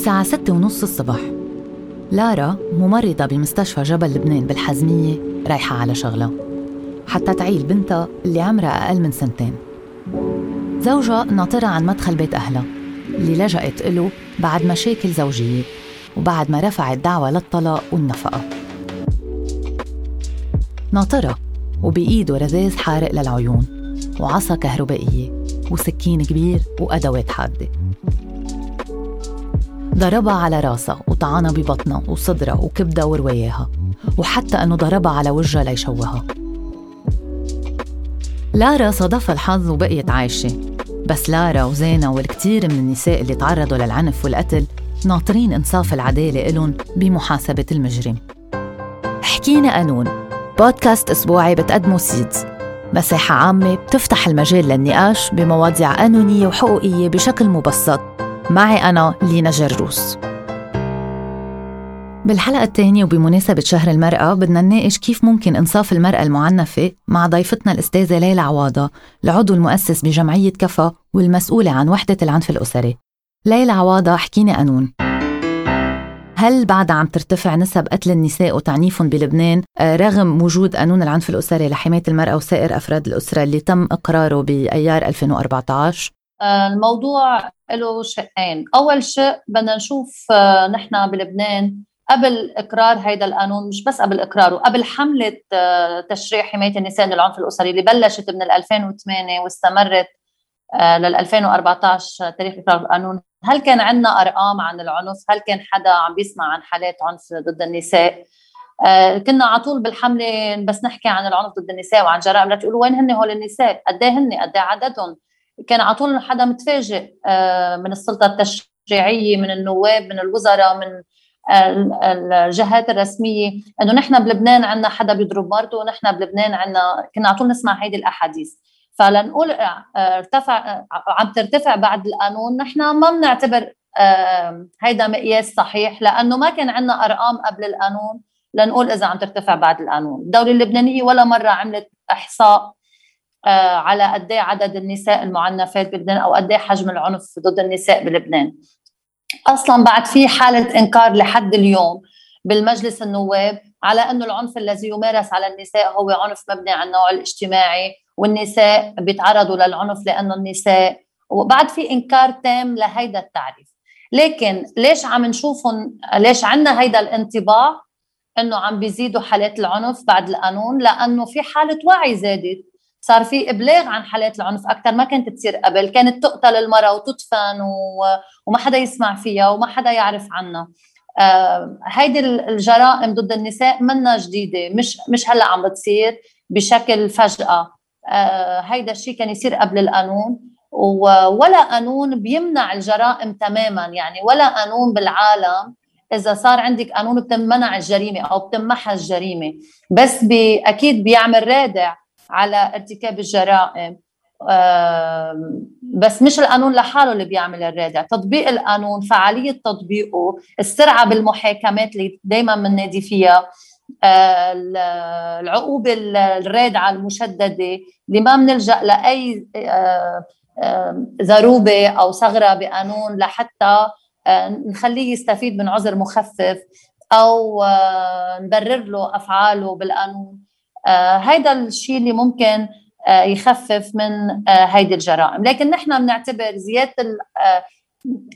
الساعة ستة ونص الصبح لارا ممرضة بمستشفى جبل لبنان بالحزمية رايحة على شغلة. حتى تعيل بنتها اللي عمرها أقل من سنتين. زوجها ناطرها عن مدخل بيت أهلها اللي لجأت له بعد مشاكل زوجية وبعد ما رفعت دعوة للطلاق والنفقة. ناطرها وبإيده رذاذ حارق للعيون وعصا كهربائية وسكين كبير وأدوات حادة. ضربها على راسها وطعنها ببطنها وصدرها وكبدها ورواياها وحتى أنه ضربها على وجهها ليشوهها. لارا صادفها الحظ وبقيت عايشة بس لارا وزينة والكثير من النساء اللي تعرضوا للعنف والقتل ناطرين إنصاف العدالة إلهم بمحاسبة المجرم. حكينا قانون. بودكاست أسبوعي بتقدمه سيدز. مساحة عامة بتفتح المجال للنقاش بمواضيع قانونية وحقوقية بشكل مبسط. معي أنا لينا جروس. بالحلقة الثانية وبمناسبة شهر المرأة بدنا نناقش كيف ممكن إنصاف المرأة المعنفة مع ضيفتنا الأستاذة ليلى عواضة العضو المؤسس بجمعية كفا والمسؤولة عن وحدة العنف الأسري. ليلى عواضة حكيني قانون هل بعد عم ترتفع نسب قتل النساء وتعنيفهم بلبنان آه، رغم وجود قانون العنف الأسري لحماية المرأة وسائر أفراد الأسرة اللي تم إقراره بأيار 2014؟ آه، الموضوع له شقين. أول شيء بدنا نشوف آه، نحن بلبنان قبل إقرار هيدا القانون مش بس قبل إقراره قبل حملة تشريع حماية النساء من العنف الأسري اللي بلشت من 2008 واستمرت لل 2014 تاريخ إقرار القانون. هل كان عندنا أرقام عن العنف؟ هل كان حدا عم بيسمع عن حالات عنف ضد النساء؟ آه، كنا على طول بالحملة بس نحكي عن العنف ضد النساء وعن جرائم تقولوا وين هن هول النساء؟ قد إيه هن؟ قد إيه عددهم؟ كان على طول حدا متفاجئ آه، من السلطة التشريعية من النواب من الوزراء من الجهات الرسمية. إنه نحن بلبنان عندنا حدا بيضرب مرته ونحن بلبنان عندنا كنا على طول نسمع هيدي الأحاديث. فلنقول آه، ارتفع آه، عم ترتفع بعد القانون نحن ما بنعتبر هيدا مقياس صحيح لأنه ما كان عندنا أرقام قبل القانون. لنقول إذا عم ترتفع بعد القانون، الدولة اللبنانية ولا مرة عملت إحصاء على قد إيه عدد النساء المعنفات بلبنان أو قد إيه حجم العنف ضد النساء بلبنان. أصلا بعد في حالة إنكار لحد اليوم بالمجلس النواب على انه العنف الذي يمارس على النساء هو عنف مبني على النوع الاجتماعي والنساء بيتعرضوا للعنف لأنه النساء وبعد في إنكار تام لهيدا التعريف لكن ليش عم نشوفهم ليش عندنا هيدا الانطباع إنه عم بيزيدوا حالات العنف بعد القانون لأنه في حالة وعي زادت صار في إبلاغ عن حالات العنف أكثر ما كانت تصير قبل كانت تقتل المرأة وتدفن و... وما حدا يسمع فيها وما حدا يعرف عنها. آه هيدي الجرائم ضد النساء منا جديدة مش مش هلأ عم بتصير بشكل فجأة. آه هيدا الشيء كان يصير قبل القانون ولا قانون بيمنع الجرائم تماما يعني ولا قانون بالعالم إذا صار عندك قانون بتمنع الجريمة أو بتمحى الجريمة. بس بي أكيد بيعمل رادع على ارتكاب الجرائم. بس مش القانون لحاله اللي بيعمل الرادع. تطبيق القانون فعالية تطبيقه السرعة بالمحاكمات اللي دايما بننادي فيها آه، العقوبة الرادعة المشددة اللي ما بنلجأ لأي آه، آه، أو ثغرة بقانون لحتى نخليه يستفيد من عذر مخفف أو نبرر له أفعاله بالقانون. هيدا الشيء اللي ممكن يخفف من هيدي الجرائم. لكن نحن بنعتبر زيادة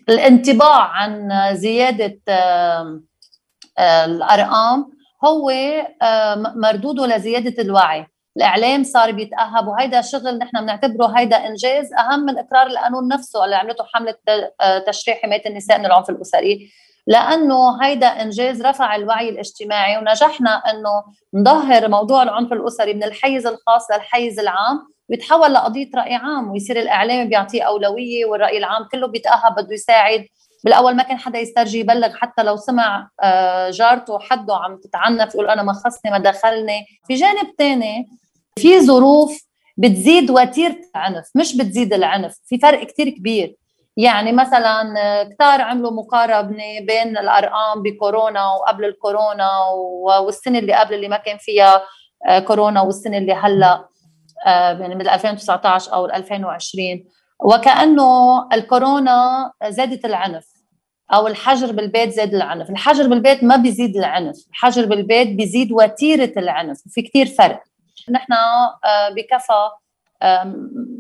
الانطباع عن زيادة الأرقام هو آه، مردوده لزيادة الوعي. الإعلام صار بيتأهب وهيدا شغل نحن بنعتبره هيدا إنجاز أهم من إقرار القانون نفسه اللي عملته حملة آه، تشريع حماية النساء من العنف الأسري. لأنه هيدا إنجاز رفع الوعي الاجتماعي ونجحنا إنه نظهر موضوع العنف الأسري من الحيز الخاص للحيز العام ويتحول لقضية رأي عام ويصير الإعلام بيعطيه أولوية والرأي العام كله بيتأهب بده يساعد. بالأول ما كان حدا يسترجي يبلغ حتى لو سمع آه، جارته حده عم تتعنف يقول أنا ما خصني ما دخلني. في جانب ثاني في ظروف بتزيد وتيرة العنف مش بتزيد العنف في فرق كتير كبير. يعني مثلا آه، كتار عملوا مقارنة بين الأرقام بكورونا وقبل الكورونا والسنة اللي قبل اللي ما كان فيها آه، كورونا والسنة اللي هلأ يعني من 2019 أو 2020 وكأنه الكورونا زادت العنف أو الحجر بالبيت زاد العنف. الحجر بالبيت ما بيزيد العنف الحجر بالبيت بيزيد وتيرة العنف وفي كتير فرق. نحن آه، بكفى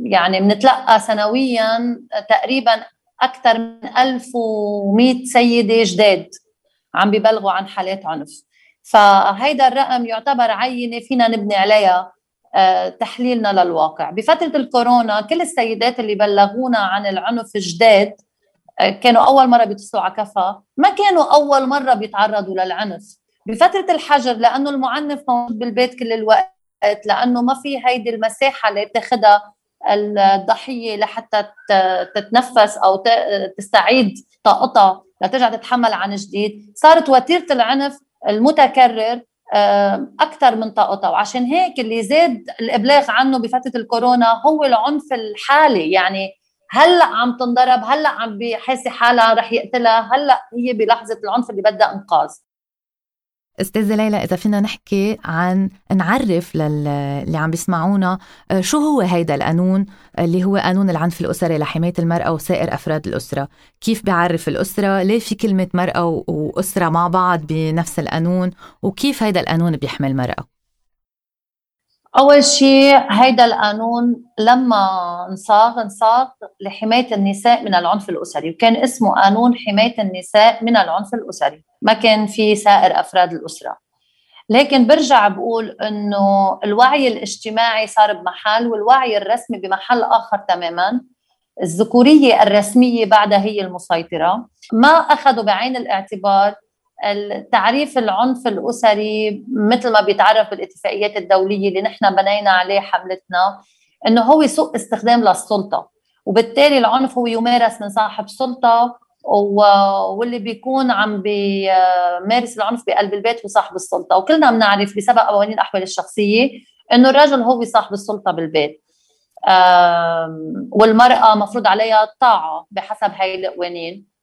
يعني بنتلقى سنويا تقريبا أكثر من 1100 سيدة جداد عم ببلغوا عن حالات عنف. فهيدا الرقم يعتبر عينة فينا نبني عليها آه، تحليلنا للواقع. بفترة الكورونا كل السيدات اللي بلغونا عن العنف جداد آه، كانوا أول مرة بيتصلوا على كفا ما كانوا أول مرة بيتعرضوا للعنف. بفترة الحجر لأنه المعنف موجود بالبيت كل الوقت لأنه ما في هيدي المساحة اللي بتاخذها الضحية لحتى تتنفس أو تستعيد طاقتها لترجع تتحمل عن جديد. صارت وتيرة العنف المتكرر أكثر من طاقتها. وعشان هيك اللي زاد الإبلاغ عنه بفترة الكورونا هو العنف الحالي. يعني هلأ عم تنضرب هلأ عم بحاسه حالها رح يقتلها هلأ هي بلحظة العنف اللي بدها إنقاذ. أستاذة ليلى إذا فينا نحكي عن نعرف للي عم بيسمعونا آه، شو هو هيدا القانون؟ اللي هو قانون العنف الأسري لحماية المرأة وسائر أفراد الأسرة. كيف بيعرف الأسرة؟ ليه في كلمة مرأة وأسرة مع بعض بنفس القانون؟ وكيف هيدا القانون بيحمي المرأة؟ أول شيء هيدا القانون لما انصاغ انصاغ لحماية النساء من العنف الأسري وكان اسمه قانون حماية النساء من العنف الأسري ما كان في سائر أفراد الأسرة. لكن برجع بقول إنه الوعي الاجتماعي صار بمحل والوعي الرسمي بمحل آخر تماما. الذكورية الرسمية بعدها هي المسيطرة. ما أخذوا بعين الاعتبار التعريف العنف الأسري مثل ما بيتعرف بالاتفاقيات الدولية اللي نحن بنينا عليه حملتنا إنه هو سوء استخدام للسلطة. وبالتالي العنف هو يمارس من صاحب سلطة واللي بيكون عم بيمارس العنف بقلب البيت هو صاحب السلطة. وكلنا بنعرف بسبب قوانين الأحوال الشخصية إنه الرجل هو صاحب السلطة بالبيت. والمرأة مفروض عليها الطاعه بحسب هاي القوانين.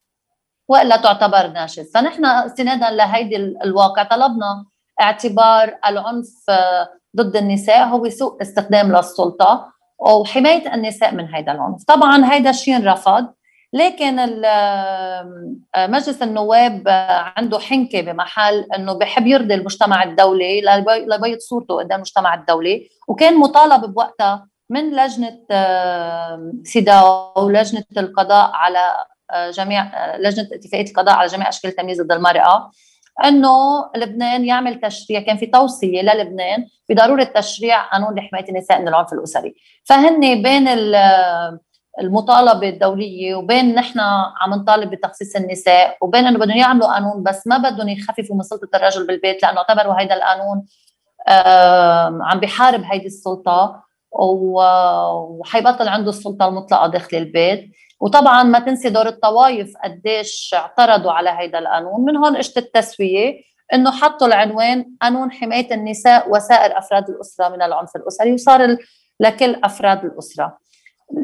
وإلا تعتبر ناشز فنحن استنادا لهيدي الواقع. طلبنا اعتبار العنف آه، ضد النساء. هو سوء استخدام للسلطة وحماية النساء من هيدا العنف. طبعا هيدا الشيء انرفض لكن آه، مجلس النواب آه، عنده حنكة بمحل إنه بحب يرضي المجتمع الدولي ليبيض صورته قدام المجتمع الدولي. وكان مطالب بوقتها من لجنة سيداو ولجنه القضاء على جميع لجنة اتفاقية القضاء على جميع أشكال التمييز ضد المرأة. إنه لبنان يعمل تشريع كان في توصية للبنان بضرورة تشريع قانون لحماية النساء من العنف الأسري. فهن بين المطالبة الدولية وبين نحن عم نطالب بتخصيص النساء وبين إنه بدهم يعملوا قانون بس ما بدهم يخففوا من سلطة الرجل بالبيت لأنه اعتبروا هيدا القانون عم بيحارب هيدي السلطة وحيبطل عنده السلطة المطلقة داخل البيت. وطبعا ما تنسي دور الطوائف قديش اعترضوا على هيدا القانون. من هون اجت التسوية إنه حطوا العنوان قانون حماية النساء وسائر أفراد الأسرة من العنف الأسري وصار لكل أفراد الأسرة.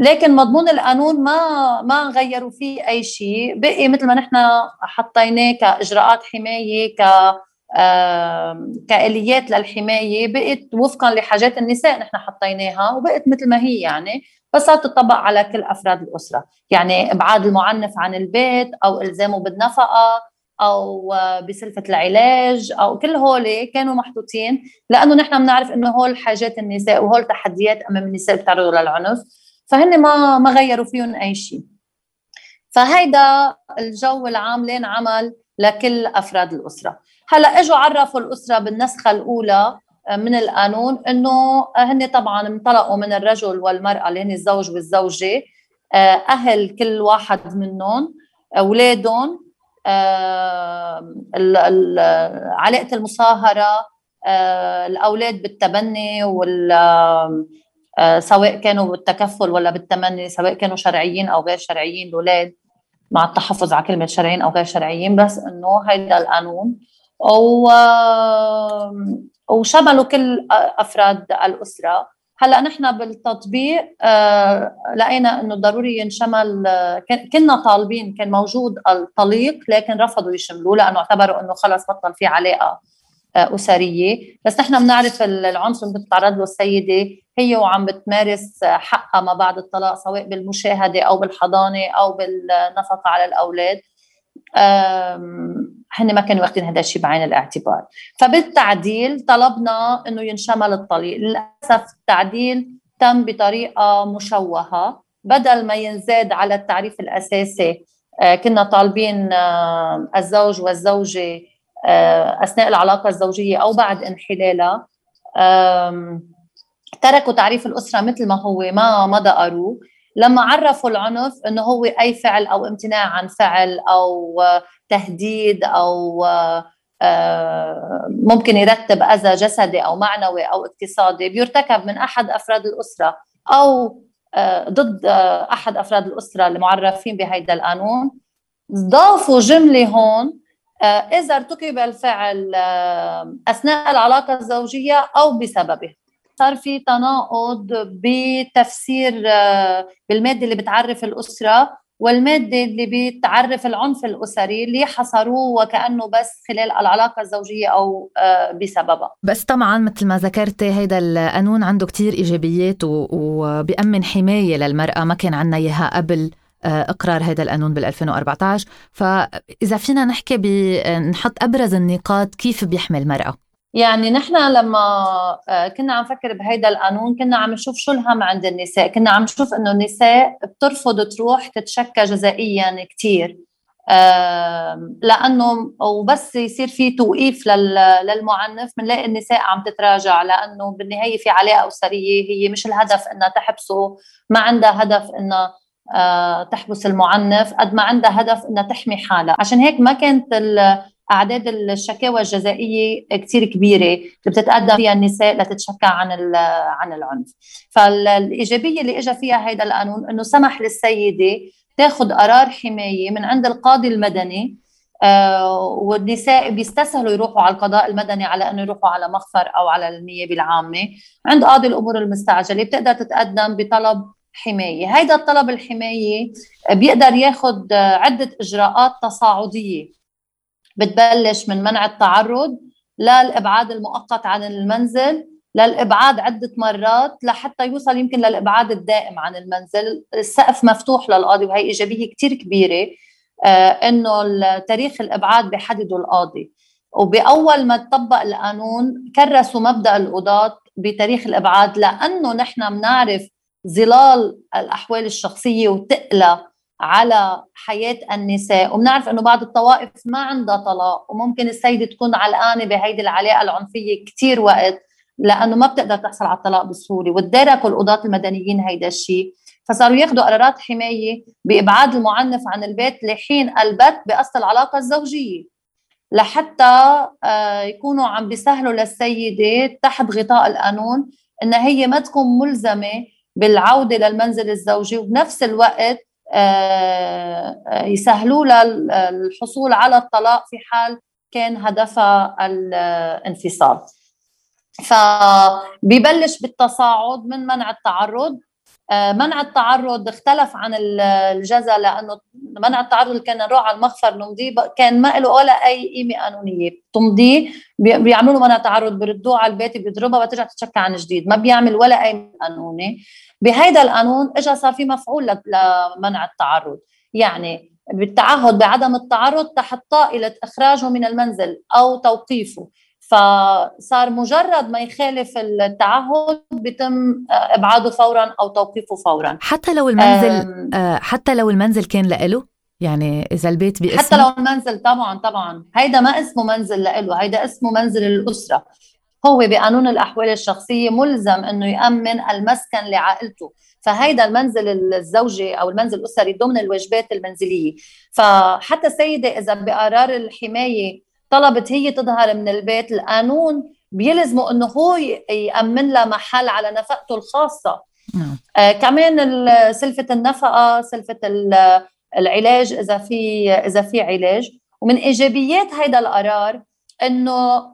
لكن مضمون القانون ما ما غيروا فيه أي شيء. بقي مثل ما نحن حطيناه كإجراءات حماية ك كآليات للحماية بقت وفقا لحاجات النساء نحن حطيناها وبقت مثل ما هي يعني. بس صارت تطبق على كل أفراد الأسرة. يعني ابعاد المعنف عن البيت أو إلزامه بالنفقة أو بسلفة العلاج أو كل هول كانوا محطوطين لأنه نحن بنعرف إنه هول حاجات النساء وهول تحديات أمام النساء بتعرضوا للعنف فهن ما ما غيروا فيهم أي شيء. فهيدا الجو العام لين عمل لكل أفراد الأسرة. هلأ إجوا عرفوا الأسرة بالنسخة الأولى من القانون إنه هن طبعا انطلقوا من الرجل والمرأة اللي هن الزوج والزوجة أهل كل واحد منهم اولادهم علاقة المصاهرة الأولاد بالتبني وال سواء كانوا بالتكفل ولا بالتمني سواء كانوا شرعيين أو غير شرعيين الأولاد مع التحفظ على كلمة شرعيين أو غير شرعيين بس إنه هيدا القانون و وشملوا كل أفراد الأسرة. هلأ نحن بالتطبيق آه لقينا إنه ضروري ينشمل كنا طالبين كان موجود الطليق لكن رفضوا يشملوه لأنه اعتبروا إنه خلص بطل في علاقة آه أسرية. بس نحن بنعرف العنف اللي بتتعرض له السيدة. هي وعم بتمارس حقها ما بعد الطلاق سواء بالمشاهدة أو بالحضانة أو بالنفقه على الأولاد. هن ما كانوا واخدين هذا الشيء بعين الاعتبار. فبالتعديل طلبنا إنه ينشمل الطليق للأسف التعديل تم بطريقة مشوهة. بدل ما ينزاد على التعريف الأساسي آه، كنا طالبين آه، الزوج والزوجة آه، أثناء العلاقة الزوجية أو بعد انحلالها تركوا تعريف الأسرة مثل ما هو ما ما دقروه لما عرفوا العنف إنه هو أي فعل أو امتناع عن فعل أو تهديد أو ممكن يرتب أذى جسدي أو معنوي أو اقتصادي بيرتكب من أحد أفراد الأسرة أو ضد أحد أفراد الأسرة المعرفين بهيدا القانون. ضافوا جملة هون إذا ارتكب الفعل أثناء العلاقة الزوجية أو بسببه. صار في تناقض بتفسير بالمادة اللي بتعرف الأسرة والمادة اللي بتعرف العنف الأسري اللي حصروه وكأنه بس خلال العلاقة الزوجية أو آه، بسببها. بس طبعا مثل ما ذكرتي هيدا القانون عنده كتير إيجابيات وبيأمن حماية للمرأة. ما كان عنا إياها قبل آه، إقرار هذا القانون بال 2014 فإذا فينا نحكي نحط أبرز النقاط كيف بيحمي المرأة. يعني نحن لما آه، كنا عم نفكر بهيدا القانون كنا عم نشوف شو الهم عند النساء. كنا عم نشوف إنه النساء بترفض تروح تتشكى جزائيا كثير لأنه وبس يصير في توقيف للمعنف بنلاقي النساء عم تتراجع لأنه بالنهاية في علاقة أسرية هي مش الهدف إنها تحبسه ما عندها هدف إنها آه، تحبس المعنف قد ما عندها هدف إنها تحمي حالها. عشان هيك ما كانت أعداد الشكاوى الجزائية كثير كبيرة اللي بتتقدم فيها النساء لتتشكى عن عن العنف. فالإيجابية اللي اجى فيها هذا القانون إنه سمح للسيدة تاخذ قرار حماية من عند القاضي المدني آه والنساء بيستسهلوا يروحوا على القضاء المدني على إنه يروحوا على مخفر أو على النيابة العامة عند قاضي الأمور المستعجلة بتقدر تتقدم بطلب حماية. هيدا الطلب الحماية بيقدر ياخذ عدة إجراءات تصاعدية. بتبلش من منع التعرض للإبعاد المؤقت عن المنزل للإبعاد عدة مرات لحتى يوصل يمكن للإبعاد الدائم عن المنزل. السقف مفتوح للقاضي وهي إيجابية كثير كبيرة آه إنه تاريخ الإبعاد بحدده القاضي. وبأول ما تطبق القانون كرسوا مبدأ القضاة بتاريخ الإبعاد لأنه نحن بنعرف ظلال الأحوال الشخصية وتقلى على حياة النساء. وبنعرف إنه بعض الطوائف ما عندها طلاق وممكن السيدة تكون علقانة بهيدي العلاقة العنفية كتير وقت لأنه ما بتقدر تحصل على الطلاق بسهولة. وتداركوا القضاة المدنيين هيدا الشيء. فصاروا ياخذوا قرارات حماية بإبعاد المعنف عن البيت لحين البت بأصل العلاقة الزوجية. لحتى آه، يكونوا عم بيسهلوا للسيدة تحت غطاء القانون إنها هي ما تكون ملزمة بالعودة للمنزل الزوجي. وبنفس الوقت يسهلوا لها الحصول على الطلاق في حال كان هدفها الانفصال. فبيبلش بالتصاعد من منع التعرض آه، منع التعرض اختلف عن الجزا لأنه منع التعرض كان نروح على المخفر نمضيه كان ما له ولا أي قيمة قانونية. تمضيه بيعملوا له منع تعرض بردوه على البيت بيضربها بترجع تتشكى عن جديد. ما بيعمل ولا أي قانوني بهيدا القانون اجى صار في مفعول لمنع التعرض. يعني بالتعهد بعدم التعرض تحت طائلة إخراجه من المنزل أو توقيفه. فصار مجرد ما يخالف التعهد بيتم إبعاده فورا أو توقيفه فورا. حتى لو المنزل آه، حتى لو المنزل كان لإله يعني إذا البيت باسمه. حتى لو المنزل طبعا طبعا. هيدا ما اسمه منزل لإله هيدا اسمه منزل الأسرة. هو بقانون الأحوال الشخصية ملزم إنه يأمن المسكن لعائلته. فهيدا المنزل الزوجي أو المنزل الأسري ضمن الواجبات المنزلية. فحتى السيده إذا بقرار الحماية طلبت هي تظهر من البيت القانون بيلزمه إنه هو يأمن لها محل على نفقته الخاصة. نعم. آه كمان سلفة النفقة سلفة العلاج إذا في إذا في علاج. ومن إيجابيات هيدا القرار إنه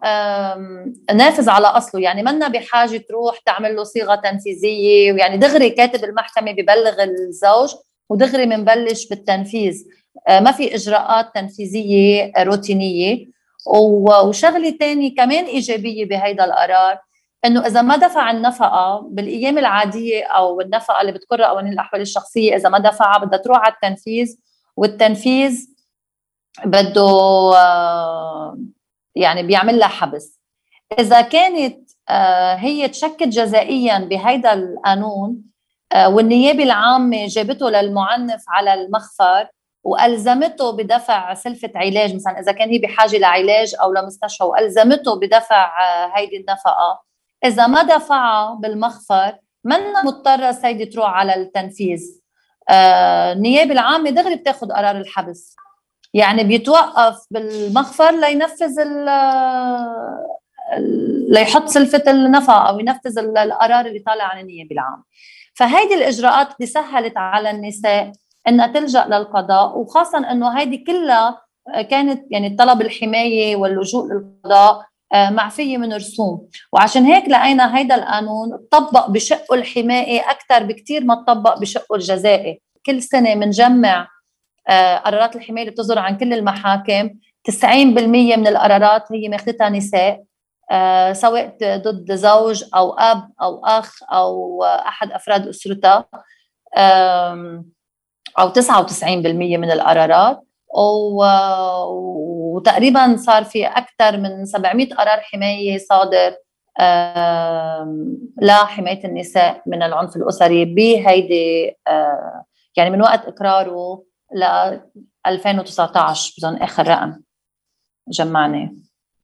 نافذ على أصله. يعني منا بحاجة تروح تعمل له صيغة تنفيذية ويعني دغري كاتب المحكمة ببلغ الزوج ودغري بنبلش بالتنفيذ. آه، ما في إجراءات تنفيذية روتينية. وشغلة ثانية كمان إيجابية بهيدا القرار إنه إذا ما دفع النفقة بالأيام العادية أو النفقة اللي بتقرها قوانين الأحوال الشخصية إذا ما دفعها بدها تروح على التنفيذ والتنفيذ بده يعني بيعمل لها حبس. إذا كانت هي تشكت جزائيا بهيدا القانون والنيابة العامة جابته للمعنف على المخفر وألزمته بدفع سلفة علاج مثلا إذا كان هي بحاجة لعلاج أو لمستشفى وألزمته بدفع هيدي النفقه إذا ما دفعها بالمخفر منا مضطرة سيدي تروح على التنفيذ. آه النيابة العامة دغري بتاخذ قرار الحبس. يعني بيتوقف بالمخفر لينفذ ليحط سلفة النفقة أو ينفذ القرار اللي طالع عن النيابة العامة. فهيدي الإجراءات اللي سهلت على النساء. إنها تلجأ للقضاء وخاصه إنه هيدي كلها كانت يعني طلب الحماية واللجوء للقضاء آه، معفية من رسوم. وعشان هيك لقينا هيدا القانون طبق بشقه الحمائي أكثر بكثير ما طبق بشقه الجزائي. كل سنة بنجمع آه، قرارات الحماية اللي بتصدر عن كل المحاكم. 90% من القرارات هي ماخذتها نساء آه، سواء ضد زوج أو أب أو أخ أو أحد أفراد أسرتها. أو 99% من القرارات وتقريبا صار في أكثر من 700 قرار حماية صادر لحمايه النساء من العنف الأسري بهيدي يعني من وقت إقراره ل 2019 بظن آخر رقم جمعناه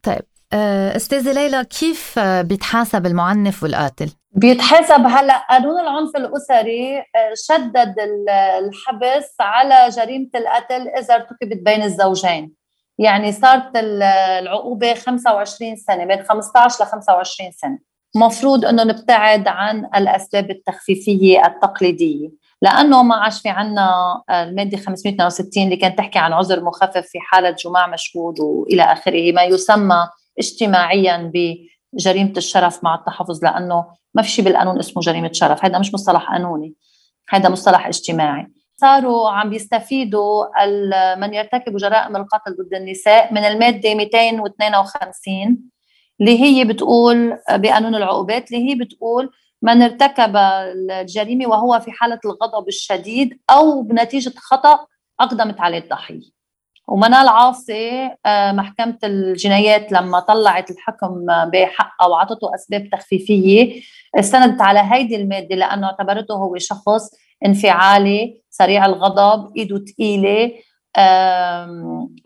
طيب آه، أستاذة ليلى كيف بيتحاسب المعنف والقاتل؟ بيتحاسب. هلا قانون العنف الأسري آه، شدد الحبس على جريمة القتل إذا ارتكبت بين الزوجين. يعني صارت العقوبة 25 سنة بين 15 ل 25 سنة. مفروض إنه نبتعد عن الأسباب التخفيفية التقليدية. لأنه ما عادش في عنا المادة 562 اللي كانت تحكي عن عذر مخفف في حالة جماع مشهود وإلى آخره ما يسمى اجتماعيا بجريمه الشرف مع التحفظ لأنه ما في شيء بالقانون اسمه جريمة شرف هذا مش مصطلح قانوني هذا مصطلح اجتماعي. صاروا عم بيستفيدوا من يرتكب جرائم القتل ضد النساء من المادة 252 اللي هي بتقول بقانون العقوبات اللي هي بتقول من ارتكب الجريمة وهو في حالة الغضب الشديد أو بنتيجة خطأ أقدمت عليه الضحية. ومنال عاصي آه، محكمة الجنايات لما طلعت الحكم بحقها وعطته أسباب تخفيفية استندت على هيدي المادة لأنه اعتبرته هو شخص انفعالي سريع الغضب إيده ثقيلة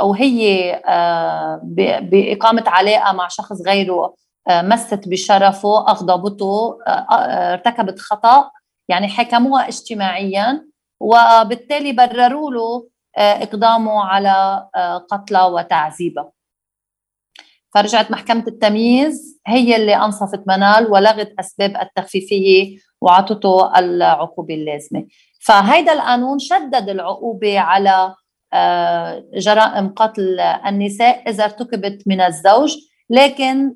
وهي آه، بإقامة علاقة مع شخص غيره آه، مست بشرفه أغضبته ارتكبت خطأ يعني حكموها اجتماعيا وبالتالي برروا له آه، إقدامه على آه، قتلها وتعذيبها فرجعت محكمة التمييز هي اللي أنصفت منال ولغت أسباب التخفيفية وعطته العقوبة اللازمة. فهيدا القانون شدد العقوبة على آه، جرائم قتل النساء إذا ارتكبت من الزوج. لكن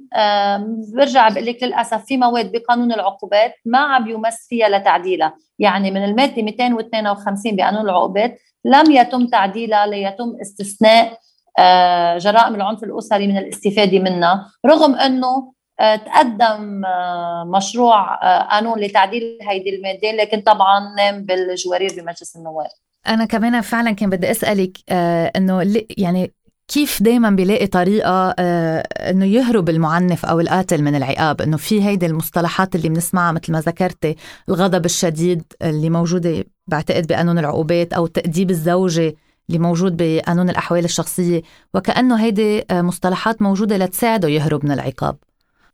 برجع بقول لك للأسف في مواد بقانون العقوبات ما عم يمس فيها لتعديلها يعني من المادة 252 بقانون العقوبات لم يتم تعديلها ليتم استثناء آه، جرائم العنف الأسري من الاستفادة منها. رغم إنه آه، تقدم آه، مشروع قانون لتعديل هيدي المادة لكن طبعا نام بالجوارير بمجلس النواب. أنا كمان فعلا كان بدي أسألك إنه يعني كيف دايما بيلاقي طريقة إنه يهرب المعنف أو القاتل من العقاب؟ إنه في هيدي المصطلحات اللي بنسمعها مثل ما ذكرتي الغضب الشديد اللي موجودة بعتقد بقانون العقوبات أو تأديب الزوجة اللي موجود بقانون الأحوال الشخصية. وكأنه هيدي آه، مصطلحات موجودة لتساعده يهرب من العقاب.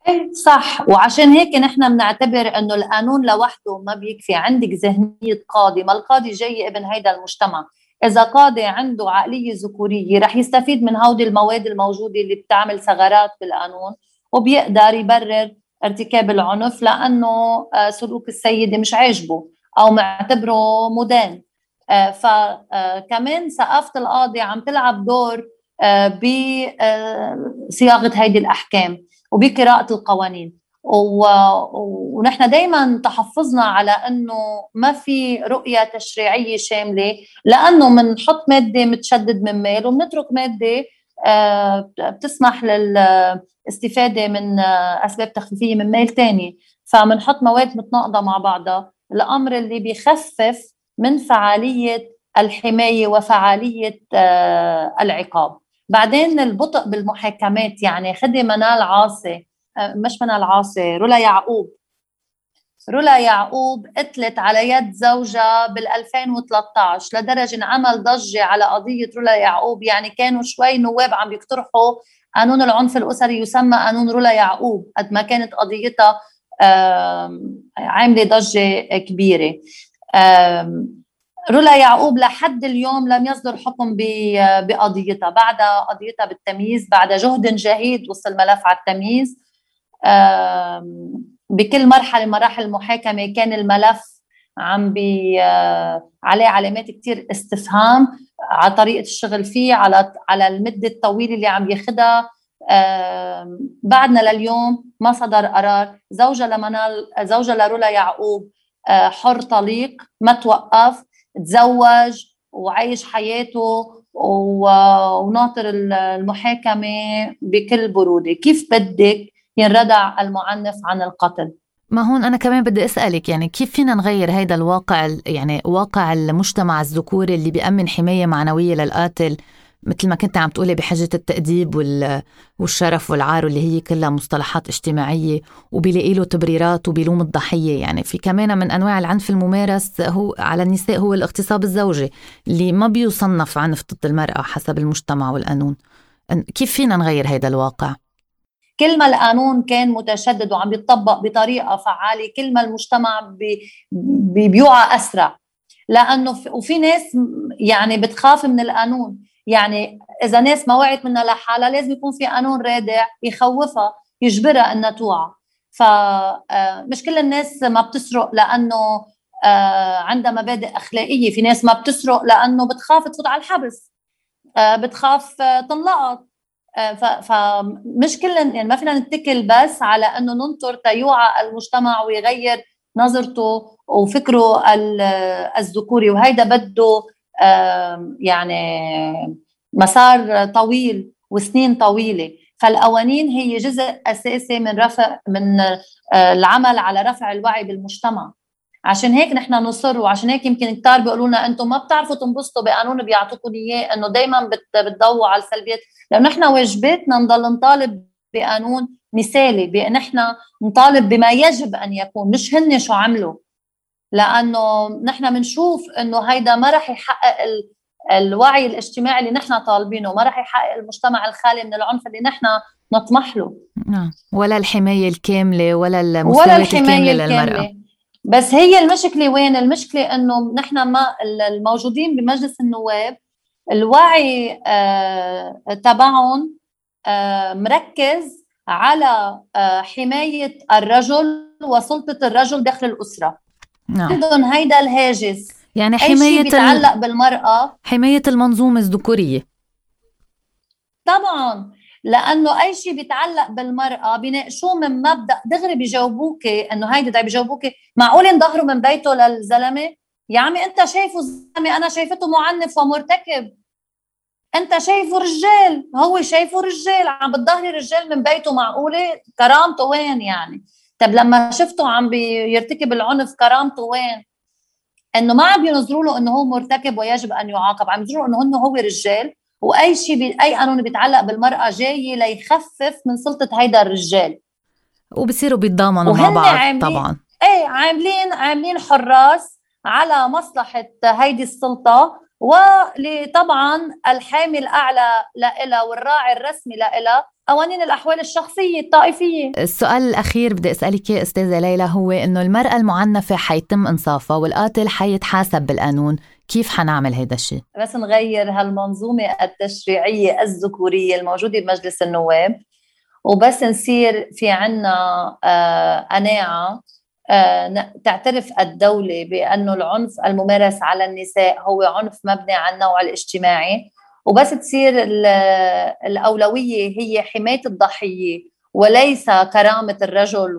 إيه صح. وعشان هيك نحن بنعتبر إنه القانون لوحده ما بيكفي. عندك ذهنية قاضي ما القاضي جاي ابن هيدا المجتمع. إذا قاضي عنده عقلية ذكورية رح يستفيد من هودي المواد الموجودة اللي بتعمل ثغرات بالقانون وبيقدر يبرر ارتكاب العنف لأنه آه، سلوك السيدة مش عاجبه أو معتبره مدان. آه، فكمان ثقافة القاضي عم تلعب دور آه، بصياغه هيدي الأحكام وبقراءة القوانين. ونحن دائما تحفظنا على إنه ما في رؤية تشريعية شاملة لأنه بنحط مادة متشدد من مال وبنترك مادة آه، بتسمح للاستفادة من أسباب تخفيفية من مال ثاني فبنحط مواد متناقضة مع بعضها. الأمر اللي بيخفف من فعالية الحماية وفعالية آه، العقاب. بعدين البطء بالمحاكمات يعني خدي منال عاصي. آه، مش منال عاصي رولا يعقوب. رولا يعقوب قتلت على يد زوجها بال 2013 لدرجة انعمل ضجة على قضية رولا يعقوب. يعني كانوا شوي نواب عم يقترحوا قانون العنف الأسري يسمى قانون رولا يعقوب قد ما كانت قضيتها عاملة ضجة كبيرة. رولا يعقوب لحد اليوم لم يصدر حكم بقضيتها. بعد قضيتها بالتمييز بعد جهد جهيد وصل الملف على التمييز. بكل مرحلة مراحل المحاكمة كان الملف عم بي عليه علامات كثير استفهام على طريقة الشغل فيه على على المدة الطويلة اللي عم ياخذها بعدنا لليوم ما صدر قرار. زوجة لمنال زوجة لرولا يعقوب آه، حر طليق ما توقف تزوج وعايش حياته وناطر المحاكمة بكل برودة. كيف بدك ينردع المعنف عن القتل. ما هون أنا كمان بدي أسألك يعني كيف فينا نغير هيدا الواقع يعني واقع المجتمع الذكوري اللي بيأمن حماية معنوية للقاتل؟ مثل ما كنت عم تقولي بحجة التأديب والشرف والعار واللي هي كلها مصطلحات اجتماعية وبيلاقي له تبريرات وبيلوم الضحية. يعني في كمان من أنواع العنف الممارس هو على النساء هو الاغتصاب الزوجي اللي ما بيصنف عنف ضد المرأة حسب المجتمع والقانون. كيف فينا نغير هذا الواقع؟ كل ما القانون كان متشدد وعم يتطبق بطريقة فعالة كل ما المجتمع بي بيوعى أسرع. لأنه وفي ناس يعني بتخاف من القانون. يعني إذا ناس ما وعت منها لحالها لازم يكون في قانون رادع يخوفها يجبرها إنها توعى. فمش آه، كل الناس ما بتسرق لأنه آه، عندها مبادئ أخلاقية. في ناس ما بتسرق لأنه بتخاف تفوت على الحبس. آه، بتخاف تنلقط. فمش كل يعني ما فينا نتكل بس على إنه ننطر تيوعى المجتمع ويغير نظرته وفكره الذكوري وهيدا بده يعني مسار طويل وسنين طويلة. فالقوانين هي جزء أساسي من رفع من آه، العمل على رفع الوعي بالمجتمع. عشان هيك نحن نصر وعشان هيك يمكن كتار بيقولوا لنا أنتم ما بتعرفوا تنبسطوا بقانون بيعطوكم إياه إنه دائما بتضووا على السلبيات. لأنه نحن واجباتنا نضل نطالب بقانون مثالي بان نحن نطالب بما يجب أن يكون مش هن شو عملوا. لأنه نحن بنشوف إنه هيدا ما رح يحقق الوعي الاجتماعي اللي نحن طالبينه ما رح يحقق المجتمع الخالي من العنف اللي نحن نطمح له. نعم. ولا الحماية الكاملة ولا المساواه الكاملة للمرأة. بس هي المشكلة وين؟ المشكلة إنه نحن ما الموجودين بمجلس النواب الوعي آه تبعهم آه مركز على آه حماية الرجل وسلطة الرجل داخل الأسرة. نعم. عندهم هيدا الهاجس. يعني حماية أي بيتعلق بالمرأة. حماية المنظومة الذكورية. طبعا. لأنه أي شيء بيتعلق بالمرأة بيناقشوه من مبدأ دغري بيجاوبوك إنه هيدي دا بيجاوبوك معقول ينظهروا من بيته للزلمة؟ يا عمي أنت شايفه زلمة أنا شايفته معنف ومرتكب. أنت شايفه رجال هو شايفه رجال عم بتظهري رجال من بيته معقولة؟ كرامته وين يعني؟ طب لما شفته عم بيرتكب العنف كرامته وين؟ إنه ما عم بينظروا له إنه هو مرتكب ويجب أن يعاقب، عم ينظروا إنه هو رجال. وأي شيء بي أي قانون بيتعلق بالمرأة جاي ليخفف من سلطة هيدا الرجال. وبصيروا بيتضامنوا مع بعض عاملين طبعا. إيه عاملين عاملين حراس على مصلحة هيدي السلطة وطبعا الحامي الاعلى لها والراعي الرسمي لها قوانين الأحوال الشخصية الطائفية. السؤال الأخير بدي أسألك إياه أستاذة ليلى هو إنه المرأة المعنفة حيتم إنصافها والقاتل حيتحاسب بالقانون. كيف حنعمل هيدا الشيء؟ بس نغير هالمنظومة التشريعية الذكورية الموجودة بمجلس النواب وبس نصير في عنا آه قناعة آه تعترف الدولة بأنه العنف الممارس على النساء هو عنف مبني على النوع الاجتماعي. وبس تصير الأولوية هي حماية الضحية. وليس كرامة الرجل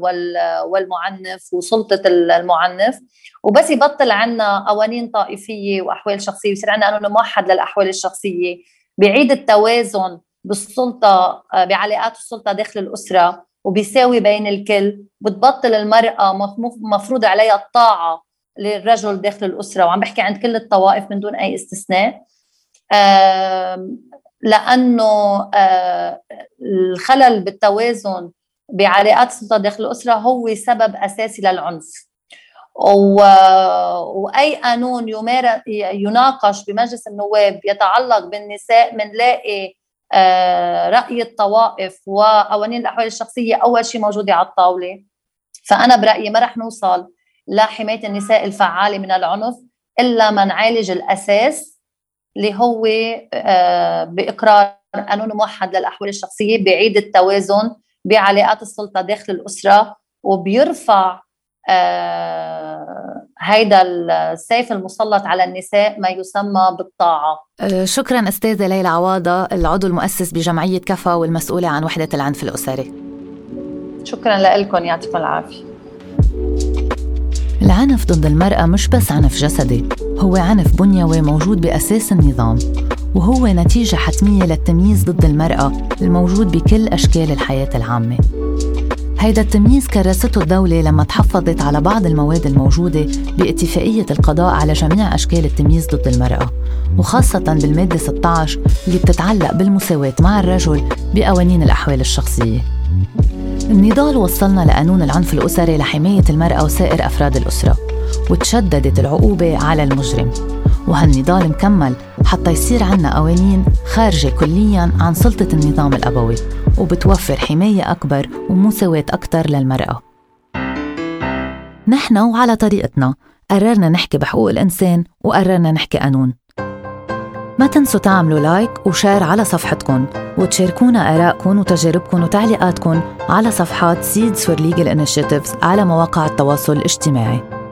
والمعنف وسلطة المعنف. وبس يبطل عنا قوانين طائفية وأحوال شخصية ويصير عنا قانون موحد للأحوال الشخصية. بعيد التوازن بالسلطة بعلاقات السلطة داخل الأسرة وبيساوي بين الكل. بتبطل المرأة مفروض عليها الطاعة للرجل داخل الأسرة. وعم بحكي عند كل الطوائف من دون أي استثناء. لأنه آه، الخلل بالتوازن بعلاقات السلطة داخل الأسرة هو سبب أساسي للعنف. وأي قانون. يناقش بمجلس النواب يتعلق بالنساء بنلاقي آه، رأي الطوائف وقوانين الأحوال الشخصية أول شيء موجودة على الطاولة فأنا برأيي ما رح نوصل لحماية النساء الفعالة من العنف إلا ما نعالج الأساس اللي هو آه، بإقرار قانون موحد للأحوال الشخصية بعيد التوازن بعلاقات السلطة داخل الأسرة وبيرفع آه هيدا السيف المسلط على النساء ما يسمى بالطاعة. آه شكرا أستاذة ليلى عواضة العضو المؤسس بجمعية كفا والمسؤولة عن وحدة العنف الأسري. شكرا لكم يعطيكم العافية. العنف ضد المرأة مش بس عنف جسدي هو عنف بنيوي موجود بأساس النظام وهو نتيجة حتمية للتمييز ضد المرأة الموجود بكل أشكال الحياة العامة. هيدا التمييز كرسته الدولة لما تحفظت على بعض المواد الموجودة باتفاقية القضاء على جميع أشكال التمييز ضد المرأة وخاصة بالمادة 16 اللي بتتعلق بالمساواة مع الرجل بقوانين الأحوال الشخصية. النضال وصلنا لقانون العنف الأسري لحماية المرأة وسائر أفراد الأسرة وتشددت العقوبة على المجرم. وهالنضال مكمل حتى يصير عنا قوانين خارجة كليا عن سلطة النظام الأبوي وبتوفر حماية أكبر ومساواة أكثر للمرأة. نحن وعلى طريقتنا قررنا نحكي بحقوق الإنسان وقررنا نحكي قانون. ما تنسوا تعملوا like و share على صفحتكم وتشاركونا آرائكم وتجاربكم وتعليقاتكم على صفحات Seeds for Legal Initiatives على مواقع التواصل الاجتماعي.